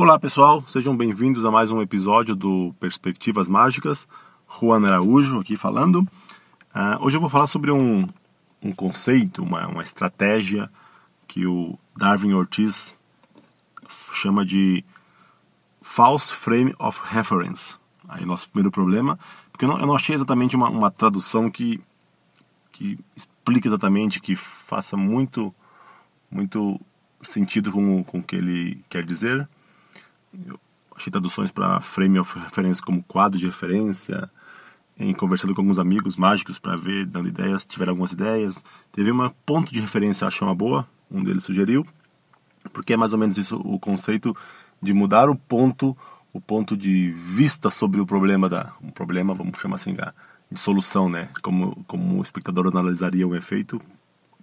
Olá pessoal, sejam bem-vindos a mais um episódio do Perspectivas Mágicas. Juan Araújo aqui falando. Uh, hoje eu vou falar sobre um, um conceito, uma, uma estratégia que o Darwin Ortiz chama de False Frame of Reference. Aí nosso primeiro problema, porque eu não, eu não achei exatamente uma, uma tradução que, que explique exatamente, que faça muito, muito sentido com, com o que ele quer dizer. Achei traduções para frame of reference como quadro de referência, em conversando com alguns amigos mágicos para ver, dando ideias, tiveram algumas ideias. Teve um ponto de referência, achei uma boa, um deles sugeriu, porque é mais ou menos isso o conceito de mudar o ponto, o ponto de vista sobre o problema da, um problema, vamos chamar assim, de solução, né? Como como o espectador analisaria um efeito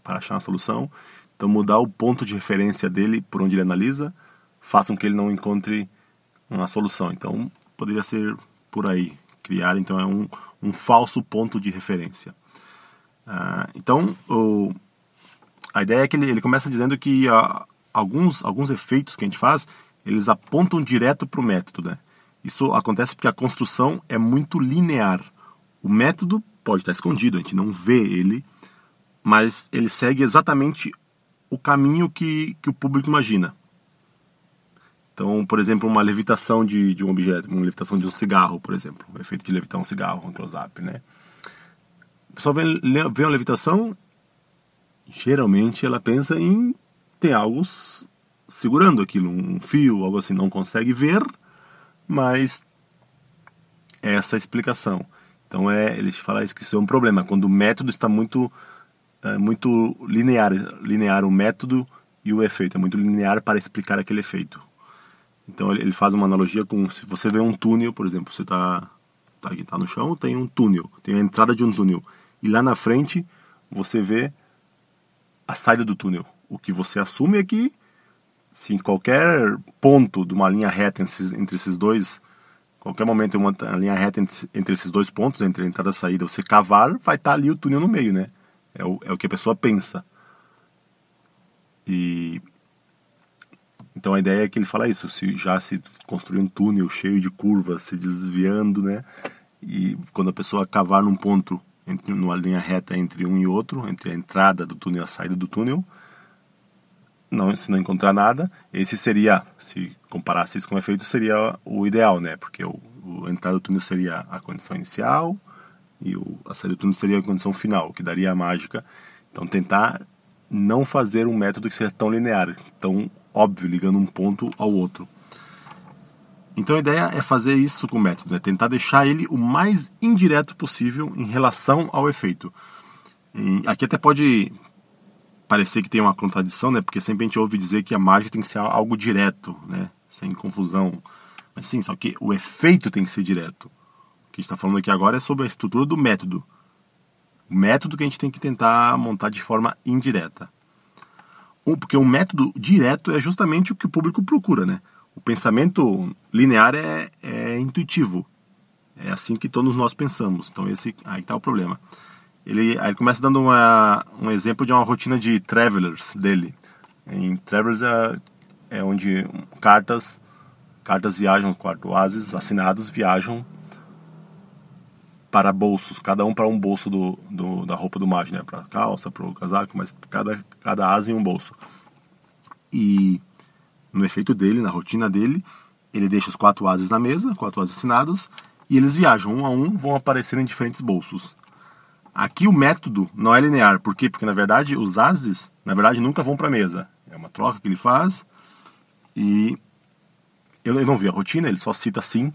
para achar uma solução. Então mudar o ponto de referência dele por onde ele analisa, faça com que ele não encontre uma solução. Então poderia ser por aí criar então é um, um falso ponto de referência. Ah, então o, a ideia é que ele, ele começa dizendo que ah, alguns alguns efeitos que a gente faz eles apontam direto para o método, né? Isso acontece porque a construção é muito linear. O método pode estar escondido, a gente não vê ele, mas ele segue exatamente o caminho que, que o público imagina. Então, por exemplo, uma levitação de, de um objeto, uma levitação de um cigarro, por exemplo, o efeito de levitar um cigarro, um close-up, né? A pessoa vê, vê uma levitação, geralmente ela pensa em ter algo segurando aquilo, um fio, algo assim, não consegue ver, mas é essa a explicação. Então é, ele fala isso que isso é um problema quando o método está muito é, muito linear, linear o método e o efeito, é muito linear para explicar aquele efeito. Então ele faz uma analogia com se você vê um túnel, por exemplo, você está tá aqui tá no chão, tem um túnel, tem a entrada de um túnel e lá na frente você vê a saída do túnel. O que você assume é que se em qualquer ponto de uma linha reta entre esses dois, qualquer momento uma linha reta entre, entre esses dois pontos, entre a entrada e a saída, você cavar, vai estar tá ali o túnel no meio, né? É o, é o que a pessoa pensa. E então a ideia é que ele fala isso, se já se construir um túnel cheio de curvas, se desviando, né? E quando a pessoa cavar num ponto, numa linha reta entre um e outro, entre a entrada do túnel e a saída do túnel, não, se não encontrar nada, esse seria, se comparasse isso com o efeito, seria o ideal, né? Porque o, o entrada do túnel seria a condição inicial e o, a saída do túnel seria a condição final, que daria a mágica. Então tentar não fazer um método que seja tão linear, tão óbvio, ligando um ponto ao outro. Então a ideia é fazer isso com o método, né? tentar deixar ele o mais indireto possível em relação ao efeito. E aqui até pode parecer que tem uma contradição, né? Porque sempre a gente ouve dizer que a mágica tem que ser algo direto, né? Sem confusão. Mas sim, só que o efeito tem que ser direto. O que a gente está falando aqui agora é sobre a estrutura do método. O método que a gente tem que tentar montar de forma indireta porque um método direto é justamente o que o público procura, né? O pensamento linear é, é intuitivo. É assim que todos nós pensamos. Então esse aí está o problema. Ele, aí ele começa dando uma, um exemplo de uma rotina de travelers dele. Em travelers é, é onde cartas cartas viajam, quatro oásis assinados viajam para bolsos, cada um para um bolso do, do da roupa do mago, né? Para calça, para o casaco, mas cada, cada asa em um bolso. E no efeito dele, na rotina dele, ele deixa os quatro ases na mesa, quatro ases assinados, e eles viajam um a um, vão aparecer em diferentes bolsos. Aqui o método não é linear, por quê? Porque na verdade os ases, na verdade, nunca vão para a mesa. É uma troca que ele faz e eu não vi a rotina, ele só cita assim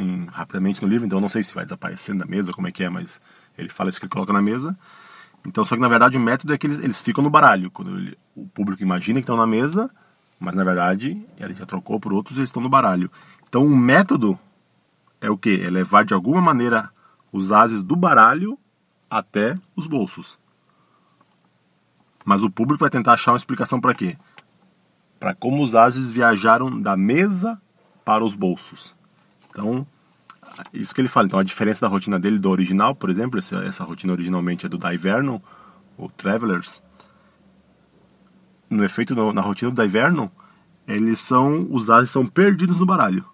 em, rapidamente no livro, então eu não sei se vai desaparecendo da mesa, como é que é, mas ele fala isso que ele coloca na mesa. Então, só que na verdade o método é que eles, eles ficam no baralho. Quando ele, o público imagina que estão na mesa, mas na verdade ele já trocou por outros e eles estão no baralho. Então, o método é o que? É levar de alguma maneira os ases do baralho até os bolsos. Mas o público vai tentar achar uma explicação para quê? Para como os ases viajaram da mesa para os bolsos. Então, isso que ele fala. Então, a diferença da rotina dele do original, por exemplo, essa, essa rotina originalmente é do Diverno, o Travelers. No efeito, no, na rotina do Diverno, eles são os ases são perdidos no baralho.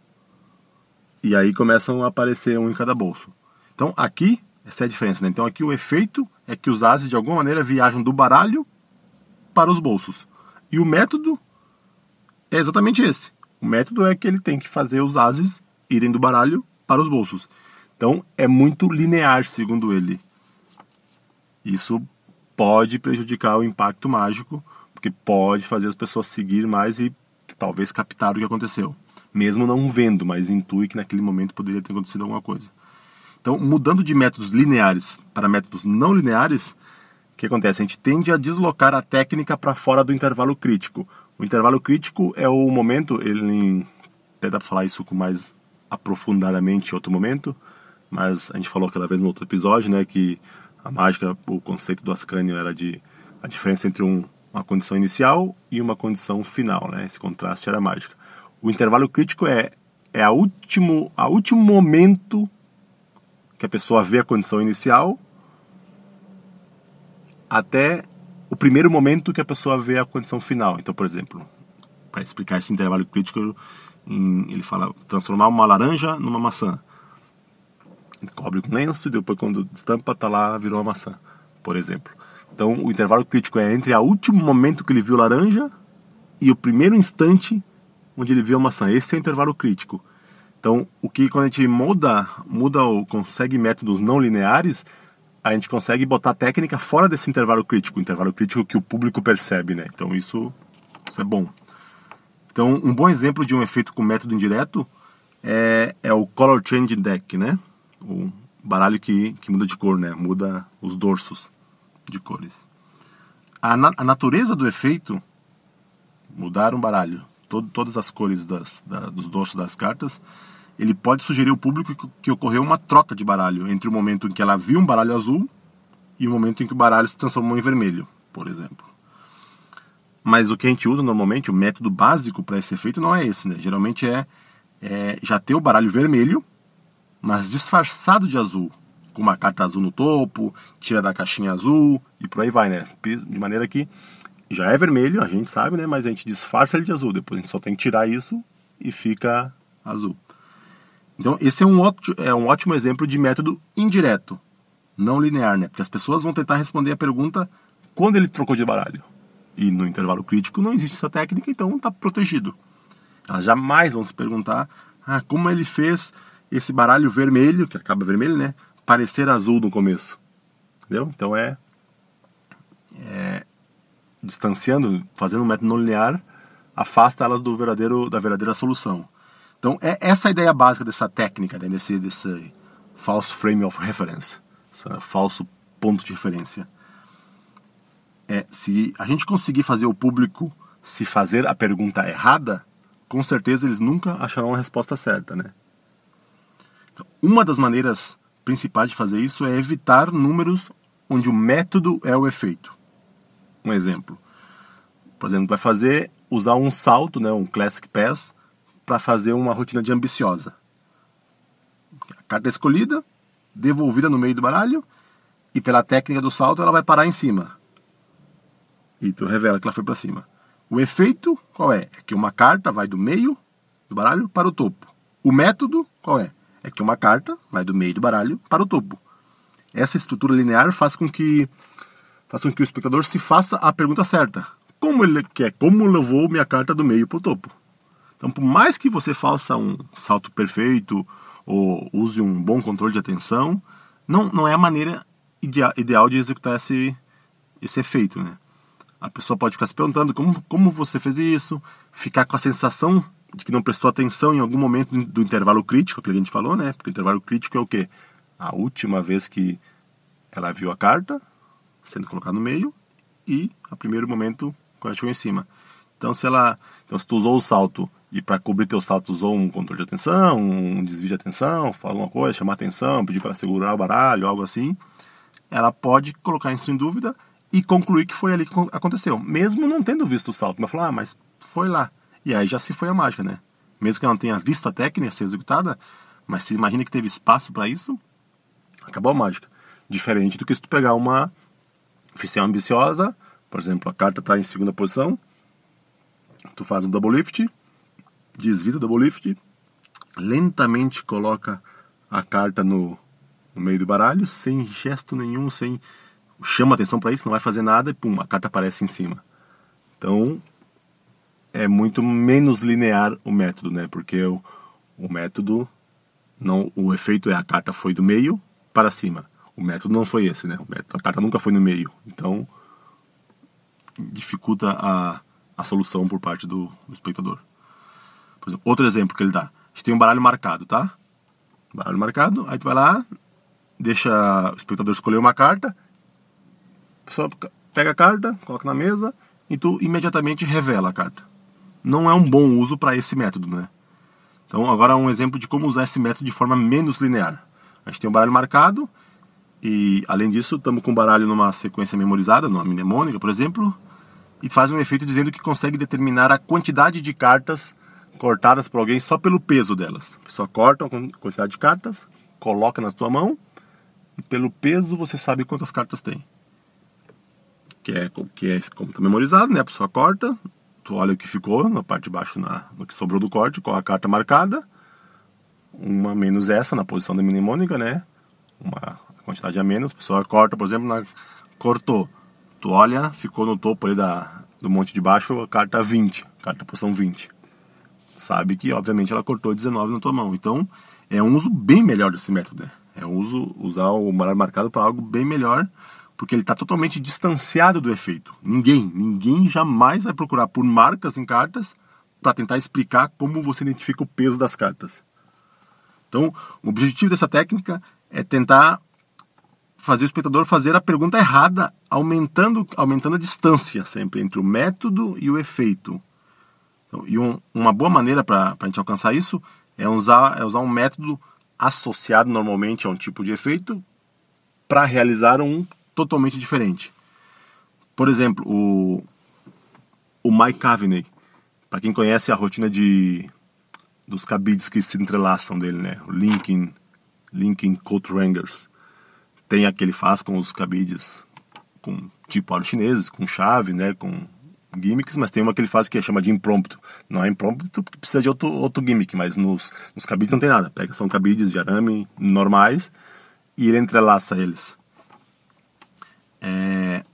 E aí começam a aparecer um em cada bolso. Então aqui, essa é a diferença, né? Então aqui o efeito é que os ases de alguma maneira viajam do baralho para os bolsos. E o método é exatamente esse. O método é que ele tem que fazer os ases irem do baralho para os bolsos. Então é muito linear, segundo ele. Isso pode prejudicar o impacto mágico, porque pode fazer as pessoas seguir mais e talvez captar o que aconteceu. Mesmo não vendo, mas intui que naquele momento poderia ter acontecido alguma coisa. Então, mudando de métodos lineares para métodos não lineares, o que acontece? A gente tende a deslocar a técnica para fora do intervalo crítico. O intervalo crítico é o momento, ele até dá para falar isso com mais aprofundadamente em outro momento, mas a gente falou aquela vez no outro episódio, né, que a mágica, o conceito do Ascânio era de a diferença entre um uma condição inicial e uma condição final, né? Esse contraste era mágica. O intervalo crítico é é a último a último momento que a pessoa vê a condição inicial até o primeiro momento que a pessoa vê a condição final. Então, por exemplo, para explicar esse intervalo crítico, ele fala transformar uma laranja numa maçã. Cobre com lenço e depois quando estampa tá lá virou uma maçã, por exemplo. Então, o intervalo crítico é entre o último momento que ele viu laranja e o primeiro instante onde ele viu a maçã. Esse é o intervalo crítico. Então, o que quando a gente muda, muda ou consegue métodos não lineares, a gente consegue botar a técnica fora desse intervalo crítico, intervalo crítico que o público percebe, né? Então, isso, isso é bom. Então, um bom exemplo de um efeito com método indireto é, é o color change deck, né? O baralho que, que muda de cor, né? Muda os dorsos de cores. A, na, a natureza do efeito, mudar um baralho, todo, todas as cores das, da, dos dorsos das cartas, ele pode sugerir ao público que, que, ocorreu uma troca de baralho entre o momento em que ela viu um baralho azul e o momento em que o baralho se transformou em vermelho, por exemplo. Mas o que a gente usa normalmente, o método básico para esse efeito não é esse, né? Geralmente é, é já ter o baralho vermelho, mas disfarçado de azul com uma carta azul no topo, tira da caixinha azul e por aí vai, né? De maneira que já é vermelho, a gente sabe, né? Mas a gente disfarça ele de azul. Depois a gente só tem que tirar isso e fica azul. Então, esse é um, ótimo, é um ótimo exemplo de método indireto, não linear, né? Porque as pessoas vão tentar responder a pergunta quando ele trocou de baralho. E no intervalo crítico não existe essa técnica, então está protegido. Elas jamais vão se perguntar ah, como ele fez esse baralho vermelho, que acaba vermelho, né? parecer azul no começo. Entendeu? Então é, é distanciando, fazendo um método não linear, afasta elas do verdadeiro da verdadeira solução. Então é essa a ideia básica dessa técnica, né, desse desse false frame of reference, esse falso ponto de referência. É, se a gente conseguir fazer o público se fazer a pergunta errada, com certeza eles nunca acharão a resposta certa, né? Então, uma das maneiras principais de fazer isso é evitar números onde o método é o efeito. Um exemplo. Por exemplo, vai fazer usar um salto, né, um classic pass, para fazer uma rotina de ambiciosa. A carta é escolhida, devolvida no meio do baralho, e pela técnica do salto ela vai parar em cima. E tu revela que ela foi para cima. O efeito qual é? É que uma carta vai do meio do baralho para o topo. O método qual é? é que uma carta vai do meio do baralho para o topo. Essa estrutura linear faz com que faz com que o espectador se faça a pergunta certa. Como ele quer? Como levou minha carta do meio para o topo? Então, por mais que você faça um salto perfeito ou use um bom controle de atenção, não, não é a maneira ideal de executar esse, esse efeito. Né? A pessoa pode ficar se perguntando como, como você fez isso, ficar com a sensação de que não prestou atenção em algum momento do intervalo crítico, que a gente falou, né? Porque o intervalo crítico é o quê? A última vez que ela viu a carta sendo colocada no meio e o primeiro momento quando ela chegou em cima. Então, se ela, então se tu usou o salto e para cobrir teu salto usou um controle de atenção, um desvio de atenção, falar uma coisa, chamar atenção, pedir para segurar o baralho, algo assim, ela pode colocar isso em dúvida e concluir que foi ali que aconteceu, mesmo não tendo visto o salto, mas falar, ah, mas foi lá. E aí já se foi a mágica, né? Mesmo que ela não tenha visto a técnica ser executada, mas se imagina que teve espaço para isso, acabou a mágica. Diferente do que se tu pegar uma oficial ambiciosa, por exemplo, a carta está em segunda posição, tu faz um double lift, desvira o double lift, lentamente coloca a carta no, no meio do baralho, sem gesto nenhum, sem chama atenção para isso, não vai fazer nada e pum, a carta aparece em cima. Então é muito menos linear o método, né? Porque o, o método não, o efeito é a carta foi do meio para cima. O método não foi esse, né? O método, a carta nunca foi no meio. Então dificulta a, a solução por parte do, do espectador. Por exemplo, outro exemplo que ele dá. A gente tem um baralho marcado, tá? Baralho marcado, aí tu vai lá, deixa o espectador escolher uma carta, a pessoa pega a carta, coloca na mesa e tu imediatamente revela a carta. Não é um bom uso para esse método, né? Então, agora um exemplo de como usar esse método de forma menos linear. A gente tem um baralho marcado e, além disso, estamos com o baralho numa sequência memorizada, numa mnemônica, por exemplo, e faz um efeito dizendo que consegue determinar a quantidade de cartas cortadas por alguém só pelo peso delas. A pessoa corta a quantidade de cartas, coloca na tua mão e pelo peso você sabe quantas cartas tem. Que é, que é como está memorizado, né? A pessoa corta, tu olha o que ficou na parte de baixo, na, no que sobrou do corte, com a carta marcada, uma menos essa na posição da mnemônica, né? Uma quantidade a menos, a pessoa corta, por exemplo, na, cortou. Tu olha, ficou no topo ali da, do monte de baixo a carta 20, carta posição 20. Sabe que, obviamente, ela cortou 19 na tua mão. Então, é um uso bem melhor desse método, né? É um uso, usar o baralho marcado para algo bem melhor porque ele está totalmente distanciado do efeito. Ninguém, ninguém jamais vai procurar por marcas em cartas para tentar explicar como você identifica o peso das cartas. Então, o objetivo dessa técnica é tentar fazer o espectador fazer a pergunta errada, aumentando, aumentando a distância sempre entre o método e o efeito. Então, e um, uma boa maneira para a gente alcançar isso é usar, é usar um método associado normalmente a um tipo de efeito para realizar um totalmente diferente. Por exemplo, o, o Mike Caveney, para quem conhece a rotina de dos cabides que se entrelaçam dele, né? O Linkin Coat Rangers. Tem aquele que ele faz com os cabides com tipo aro chineses, com chave, né? Com gimmicks, mas tem uma que ele faz que é chama de impromptu. Não é impromptu porque precisa de outro, outro gimmick, mas nos, nos cabides não tem nada. Pega, são cabides de arame normais e ele entrelaça eles é,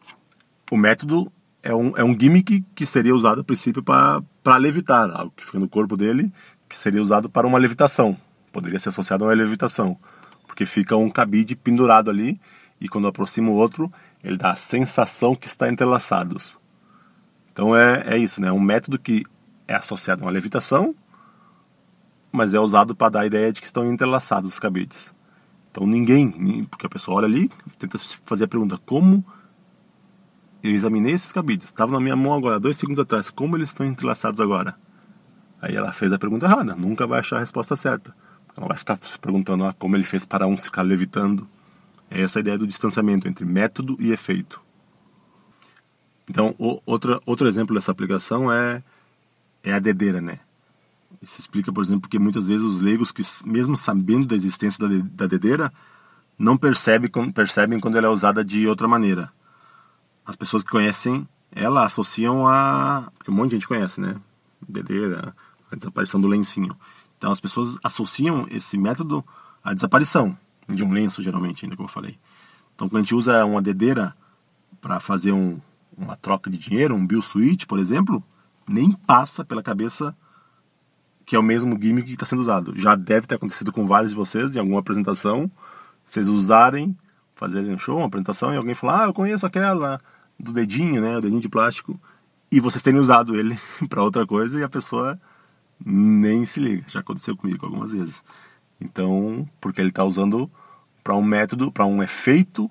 o método é um, é um gimmick que seria usado a princípio para levitar, algo que fica no corpo dele, que seria usado para uma levitação. Poderia ser associado a uma levitação, porque fica um cabide pendurado ali e quando aproxima o outro, ele dá a sensação que está entrelaçados. Então é, é isso, né? Um método que é associado a uma levitação, mas é usado para dar a ideia de que estão entrelaçados os cabides. Então ninguém, porque a pessoa olha ali, tenta fazer a pergunta: como eu examinei esses cabides? Estavam na minha mão agora, dois segundos atrás, como eles estão entrelaçados agora? Aí ela fez a pergunta errada, nunca vai achar a resposta certa. Ela vai ficar se perguntando ah, como ele fez para um ficar levitando. É essa a ideia do distanciamento entre método e efeito. Então, o, outra, outro exemplo dessa aplicação é, é a dedeira, né? Isso explica, por exemplo, que muitas vezes os leigos, que mesmo sabendo da existência da, da dedeira, não percebem, percebem quando ela é usada de outra maneira. As pessoas que conhecem ela associam a. Porque um monte de gente conhece, né? Dedeira, a desaparição do lencinho. Então as pessoas associam esse método à desaparição de um lenço, geralmente, ainda como eu falei. Então quando a gente usa uma dedeira para fazer um, uma troca de dinheiro, um bill switch, por exemplo, nem passa pela cabeça que é o mesmo gimmick que está sendo usado. Já deve ter acontecido com vários de vocês em alguma apresentação, vocês usarem, fazerem um show, uma apresentação, e alguém falar, ah, eu conheço aquela do dedinho, né, o dedinho de plástico, e vocês terem usado ele para outra coisa e a pessoa nem se liga. Já aconteceu comigo algumas vezes. Então, porque ele está usando para um método, para um efeito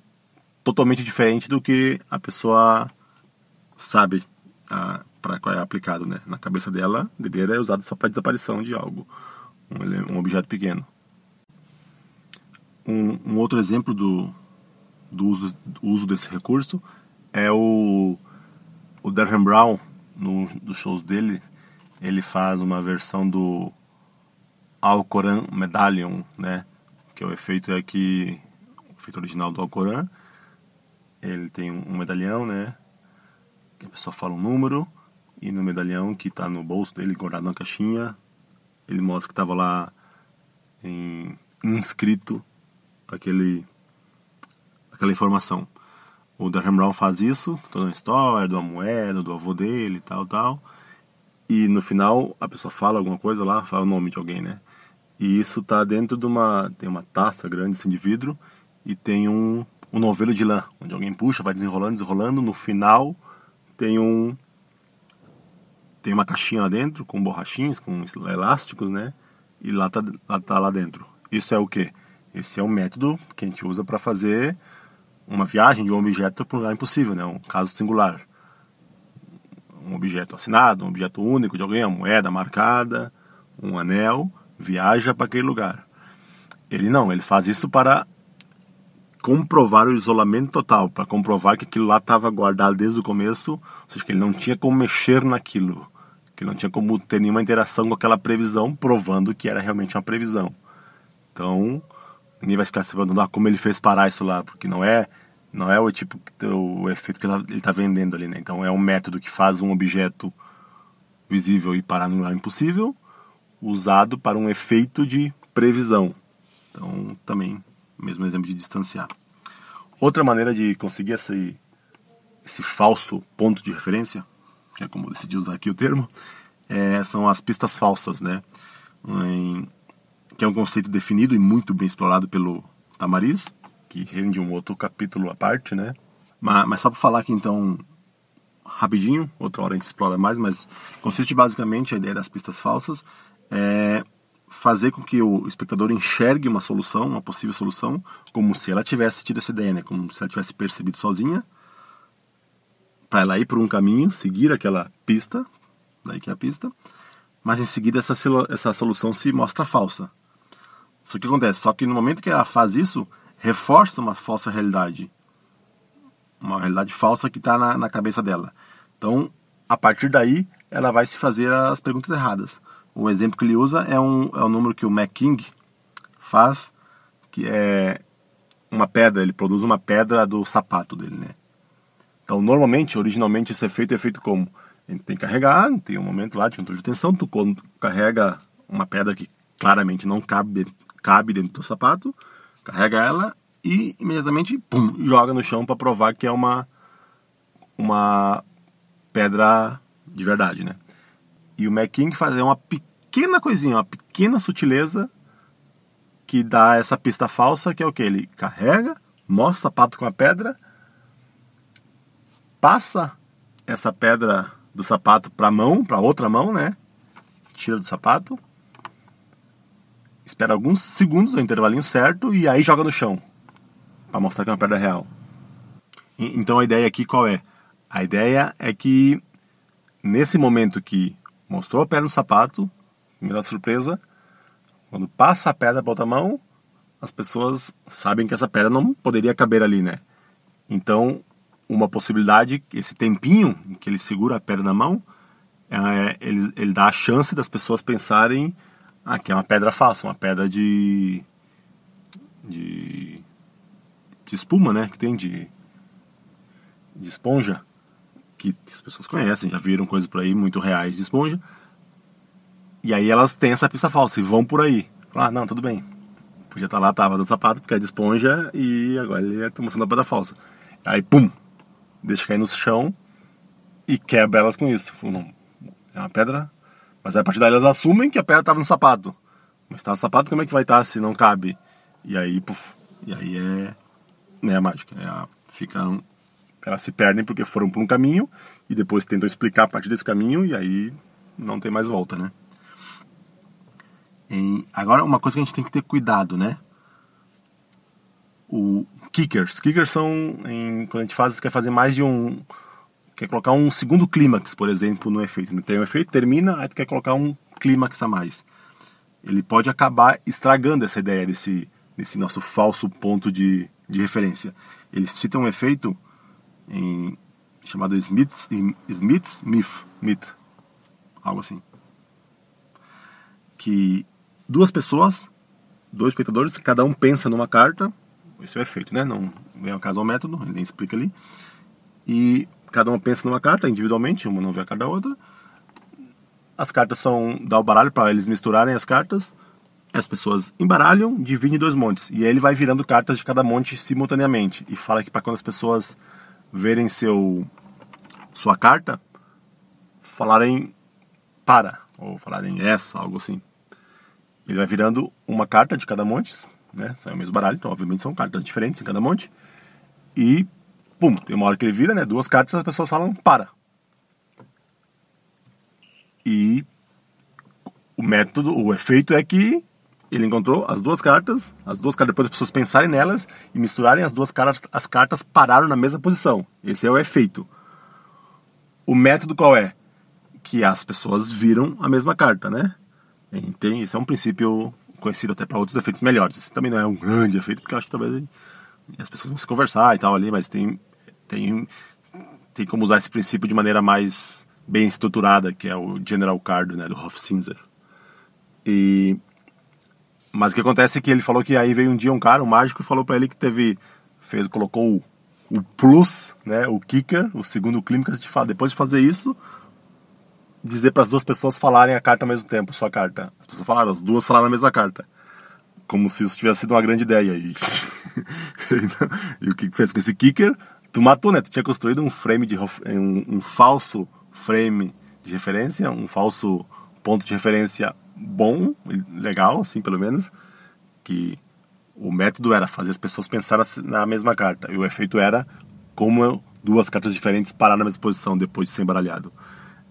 totalmente diferente do que a pessoa sabe ah, para qual é aplicado, né? Na cabeça dela, dedeira é usado só para desaparição de algo, um, um objeto pequeno. Um, um, outro exemplo do, do uso, do uso desse recurso é o, o Derham Brown, no, dos shows dele, ele faz uma versão do Alcoran Medallion, né? Que é o efeito é que o efeito original do Alcoran, ele tem um medalhão, né? Que a pessoa fala um número, e no medalhão que está no bolso dele, guardado na caixinha, ele mostra que estava lá em, inscrito aquele, aquela informação. O Darren Brown faz isso, toda uma história, uma moeda, do avô dele, tal, tal. E no final a pessoa fala alguma coisa lá, fala o nome de alguém, né? E isso tá dentro de uma tem uma taça grande assim de vidro e tem um um novelo de lã, onde alguém puxa, vai desenrolando, desenrolando, no final tem um tem uma caixinha lá dentro com borrachinhas, com elásticos, né? E lá tá lá, tá lá dentro. Isso é o que? Esse é o método que a gente usa para fazer uma viagem de um objeto para um lugar impossível, né? Um caso singular. Um objeto assinado, um objeto único de alguém, uma moeda marcada, um anel, viaja para aquele lugar. Ele não, ele faz isso para comprovar o isolamento total, para comprovar que aquilo lá estava guardado desde o começo, ou seja, que ele não tinha como mexer naquilo, que não tinha como ter nenhuma interação com aquela previsão, provando que era realmente uma previsão. Então, ninguém vai ficar se perguntando ah, como ele fez parar isso lá, porque não é não é o tipo o efeito que ele está vendendo ali, né? Então é um método que faz um objeto visível e parar no lugar impossível, usado para um efeito de previsão. Então também mesmo exemplo de distanciar. Outra maneira de conseguir esse esse falso ponto de referência, que é como decidi usar aqui o termo, é, são as pistas falsas, né? Em, que é um conceito definido e muito bem explorado pelo Tamariz, que rende um outro capítulo à parte, né? Mas, mas só para falar aqui então rapidinho, outra hora a gente explora mais, mas consiste basicamente a ideia das pistas falsas é fazer com que o espectador enxergue uma solução, uma possível solução, como se ela tivesse tido essa ideia, né? como se ela tivesse percebido sozinha, para ela ir por um caminho, seguir aquela pista, daí que é a pista, mas em seguida essa, essa solução se mostra falsa. Só que acontece, só que no momento que ela faz isso, reforça uma falsa realidade. Uma realidade falsa que está na, na cabeça dela. Então, a partir daí, ela vai se fazer as perguntas erradas. O exemplo que ele usa é um, é um número que o McKing faz, que é uma pedra, ele produz uma pedra do sapato dele, né? Então, normalmente, originalmente, esse efeito é feito como? A gente tem que carregar, tem um momento lá de controle de tensão, tu carrega uma pedra que claramente não cabe, cabe dentro do sapato, carrega ela e imediatamente pum, joga no chão para provar que é uma uma pedra de verdade, né? E o McKing faz uma pequena coisinha, uma pequena sutileza que dá essa pista falsa, que é o que ele carrega, mostra o sapato com a pedra, passa essa pedra do sapato para a mão, para outra mão, né? Tira do sapato, espera alguns segundos, o intervalinho certo, e aí joga no chão, para mostrar que é uma pedra real. Então a ideia aqui qual é? A ideia é que nesse momento que mostrou a pedra no sapato, primeira surpresa, quando passa a pedra para outra mão, as pessoas sabem que essa pedra não poderia caber ali, né? Então, uma possibilidade, esse tempinho em que ele segura a pedra na mão, é, ele, ele dá a chance das pessoas pensarem ah, que é uma pedra falsa, uma pedra de, de, de espuma, né? Que tem de, de esponja, que as pessoas conhecem, já viram coisas por aí muito reais de esponja. E aí elas têm essa pista falsa e vão por aí. Ah, não, tudo bem. Podia estar tá lá, tava no sapato, porque é de esponja, e agora ele está mostrando a pedra falsa. Aí, pum, deixa cair no chão e quebra elas com isso. Não, é uma pedra mas a partir daí elas assumem que a pedra estava no sapato. Mas está no sapato, como é que vai estar tá se não cabe? E aí, puf, e aí é, né, a mágica. É a, fica, elas se perdem porque foram por um caminho e depois tentam explicar a partir desse caminho e aí não tem mais volta, né? E agora, uma coisa que a gente tem que ter cuidado, né? O kickers. Kickers são, em, quando a gente faz, quer fazer mais de um quer colocar um segundo clímax, por exemplo, no efeito. Tem um efeito, termina, aí tu quer colocar um clímax a mais. Ele pode acabar estragando essa ideia desse, desse nosso falso ponto de, de referência. Eles citam um efeito em, chamado Smith's, Smith's Myth, myth, algo assim. Que duas pessoas, dois espectadores, cada um pensa numa carta, esse é o efeito, né? Não vem ao caso ao método, ele nem explica ali. E cada uma pensa numa carta individualmente, uma não vê a carta da outra. As cartas são dá o baralho para eles misturarem as cartas. As pessoas embaralham, dividem em dois montes e aí ele vai virando cartas de cada monte simultaneamente e fala que para quando as pessoas verem seu sua carta, falarem para ou falarem essa, algo assim. Ele vai virando uma carta de cada monte, né? São o mesmo baralho, então obviamente são cartas diferentes em cada monte. E pum, tem uma hora que ele vira, né? Duas cartas as pessoas falam para. E o método, o efeito é que ele encontrou as duas cartas, as duas cartas, depois as pessoas pensarem nelas e misturarem as duas cartas, as cartas pararam na mesma posição. Esse é o efeito. O método qual é? Que as pessoas viram a mesma carta, né? Tem, esse é um princípio conhecido até para outros efeitos melhores. Esse também não é um grande efeito, porque eu acho que talvez as pessoas vão se conversar e tal ali, mas tem, tem, tem como usar esse princípio de maneira mais bem estruturada, que é o General Card, né, do Hofzinser. E mas o que acontece é que ele falou que aí veio um dia um cara, um mágico, e falou para ele que teve fez colocou o, o, plus, né, o kicker, o segundo clínico de fala, depois de fazer isso, dizer para as duas pessoas falarem a carta ao mesmo tempo, sua carta. As pessoas falaram, as duas falaram a mesma carta. Como se isso tivesse sido uma grande ideia. E, e o que fez com esse kicker? Tu matou, né? Tu tinha construído um frame de um, um falso frame de referência, um falso ponto de referência bom, legal, assim, pelo menos, que o método era fazer as pessoas pensarem na mesma carta. E o efeito era como duas cartas diferentes parar na mesma posição depois de ser embaralhado.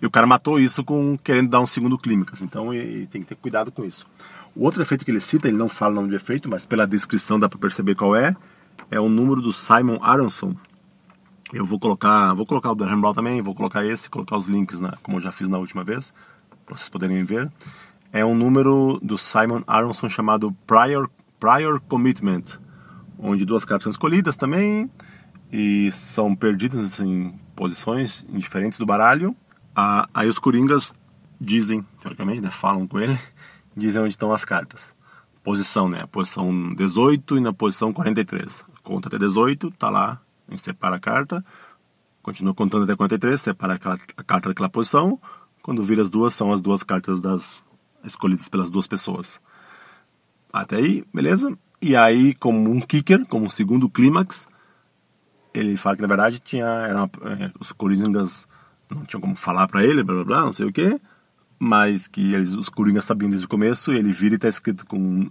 E o cara matou isso com querendo dar um segundo clímax. Então ele tem que ter cuidado com isso. O outro efeito que ele cita, ele não fala o nome de efeito, mas pela descrição dá para perceber qual é, é o número do Simon Aronson, eu vou colocar, vou colocar o Durham Brown também, vou colocar esse, colocar os links, na, como eu já fiz na última vez, para vocês poderem ver. É um número do Simon Aronson chamado Prior, Prior Commitment, onde duas cartas são escolhidas também e são perdidas em posições diferentes do baralho. Ah, aí os coringas dizem, teoricamente, né, falam com ele, dizem onde estão as cartas. Posição, né? Posição 18 e na posição 43. Conta até 18, tá lá a gente separa a carta, continua contando até 43, separa a carta daquela posição. Quando vira as duas, são as duas cartas das escolhidas pelas duas pessoas. Até aí, beleza? E aí, como um kicker, como um segundo clímax, ele fala que na verdade tinha, era uma, é, os Coringas não tinham como falar para ele, blá blá blá, não sei o que, mas que eles, os Coringas sabiam desde o começo, ele vira e tá escrito com.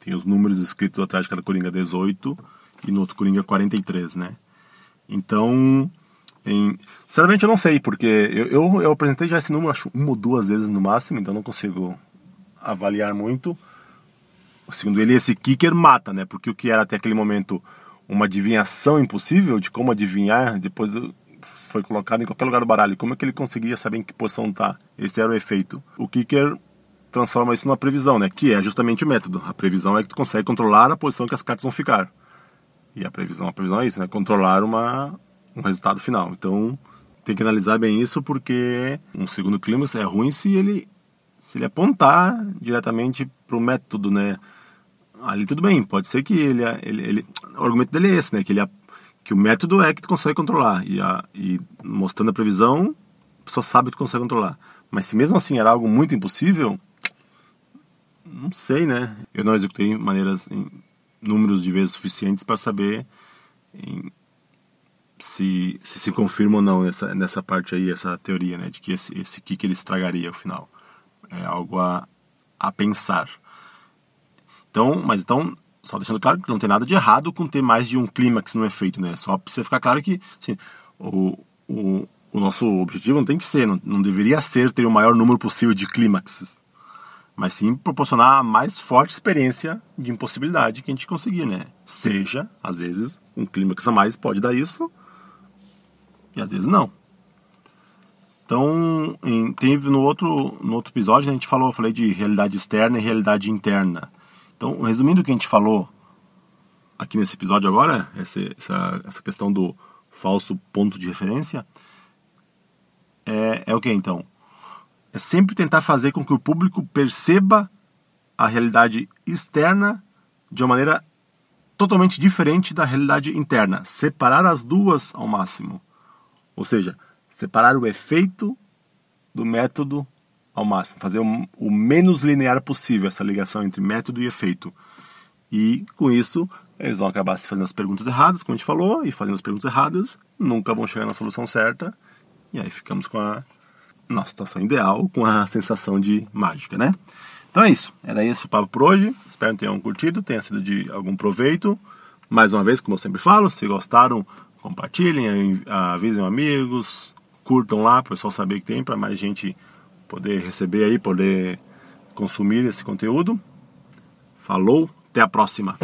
Tem os números escritos atrás de cada Coringa 18 e no outro Coringa 43, né? Então, em... sinceramente eu não sei, porque eu, eu, eu, apresentei já esse número acho uma ou duas vezes no máximo, então não consigo avaliar muito. Segundo ele, esse kicker mata, né? Porque o que era até aquele momento uma adivinhação impossível de como adivinhar, depois foi colocado em qualquer lugar do baralho. Como é que ele conseguia saber em que posição tá? Esse era o efeito. O kicker transforma isso numa previsão, né? Que é justamente o método. A previsão é que tu consegue controlar a posição que as cartas vão ficar. E a previsão, a previsão é isso, né? Controlar uma, um resultado final. Então, tem que analisar bem isso porque um segundo clímax é ruim se ele se ele apontar diretamente para o método, né? Ali tudo bem, pode ser que ele, ele, ele o argumento dele é esse, né? Que ele que o método é que tu consegue controlar e, a, e mostrando a previsão, só sabe que tu consegue controlar. Mas se mesmo assim era algo muito impossível, não sei, né? Eu não executei maneiras números de vezes suficientes para saber em, se, se, se confirma ou não nessa, nessa parte aí, essa teoria, né, de que esse, esse kick ele estragaria o final. É algo a, a pensar. Então, mas então, só deixando claro que não tem nada de errado com ter mais de um clímax no efeito, né? Só você ficar claro que assim, o, o, o nosso objetivo não tem que ser, não, não deveria ser ter o maior número possível de clímaxes mas sim proporcionar a mais forte experiência de impossibilidade que a gente conseguir, né? Seja, às vezes, um clímax a mais pode dar isso, e às vezes não. Então, em, teve no outro, no outro episódio, a gente falou, eu falei de realidade externa e realidade interna. Então, resumindo o que a gente falou aqui nesse episódio agora, essa, essa, essa questão do falso ponto de referência, é, é o que então? é sempre tentar fazer com que o público perceba a realidade externa de uma maneira totalmente diferente da realidade interna. Separar as duas ao máximo. Ou seja, separar o efeito do método ao máximo, fazer o, menos linear possível essa ligação entre método e efeito. E com isso, eles vão acabar se fazendo as perguntas erradas, como a gente falou, e fazendo as perguntas erradas, nunca vão chegar na solução certa, e aí ficamos com a nossa situação ideal, com a sensação de mágica, né? Então é isso, era esse o papo por hoje. Espero que tenham curtido, tenha sido de algum proveito. Mais uma vez, como eu sempre falo, se gostaram, compartilhem, avisem amigos, curtam lá para o pessoal saber que tem, para mais gente poder receber aí, poder consumir esse conteúdo. Falou, até a próxima!